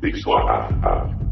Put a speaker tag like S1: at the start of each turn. S1: Big Swap.